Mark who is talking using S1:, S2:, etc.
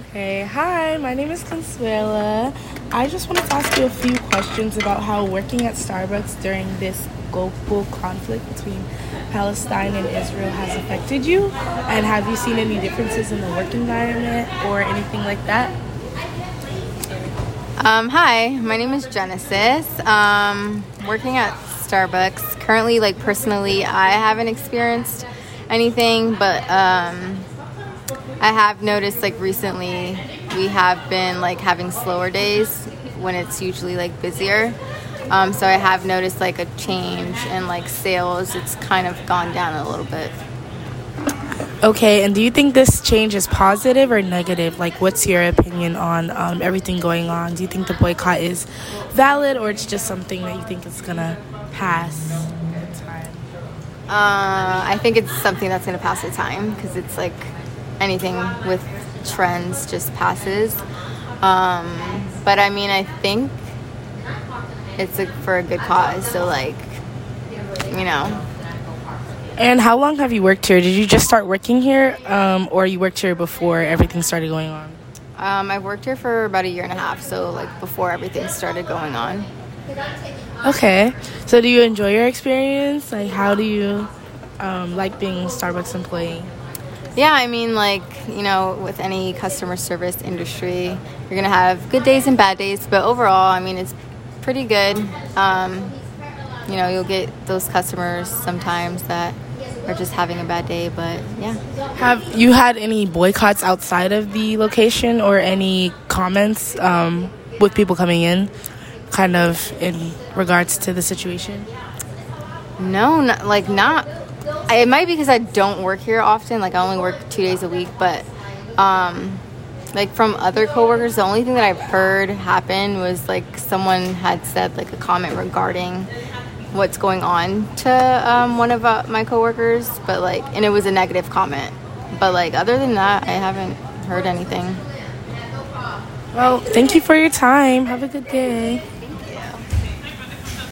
S1: Okay, hi, my name is Consuela. I just wanted to ask you a few questions about how working at Starbucks during this global conflict between Palestine and Israel has affected you. And have you seen any differences in the work environment or anything like that?
S2: Um, hi, my name is Genesis. Um, working at Starbucks. Currently, like personally, I haven't experienced anything, but um, I have noticed like recently we have been like having slower days when it's usually like busier. Um, so I have noticed like a change in like sales. It's kind of gone down a little bit.
S1: Okay, and do you think this change is positive or negative? Like, what's your opinion on um, everything going on? Do you think the boycott is valid or it's just something that you think is gonna pass time?
S2: Uh, I think it's something that's going to pass the time because it's like anything with trends just passes. Um, but I mean, I think it's a, for a good cause. So, like, you know.
S1: And how long have you worked here? Did you just start working here um, or you worked here before everything started going on?
S2: Um, I've worked here for about a year and a half, so like before everything started going on.
S1: Okay. So do you enjoy your experience? Like, how do you um, like being a Starbucks employee?
S2: Yeah, I mean, like, you know, with any customer service industry, you're going to have good days and bad days, but overall, I mean, it's pretty good. Um, you know, you'll get those customers sometimes that are just having a bad day, but yeah.
S1: Have you had any boycotts outside of the location or any comments um, with people coming in, kind of in regards to the situation?
S2: No, not, like, not it might be because I don't work here often. Like I only work two days a week, but um, like from other coworkers, the only thing that I've heard happen was like someone had said like a comment regarding what's going on to um, one of uh, my coworkers, but like, and it was a negative comment. But like, other than that, I haven't heard anything.
S1: Well, thank you for your time. Have a good day.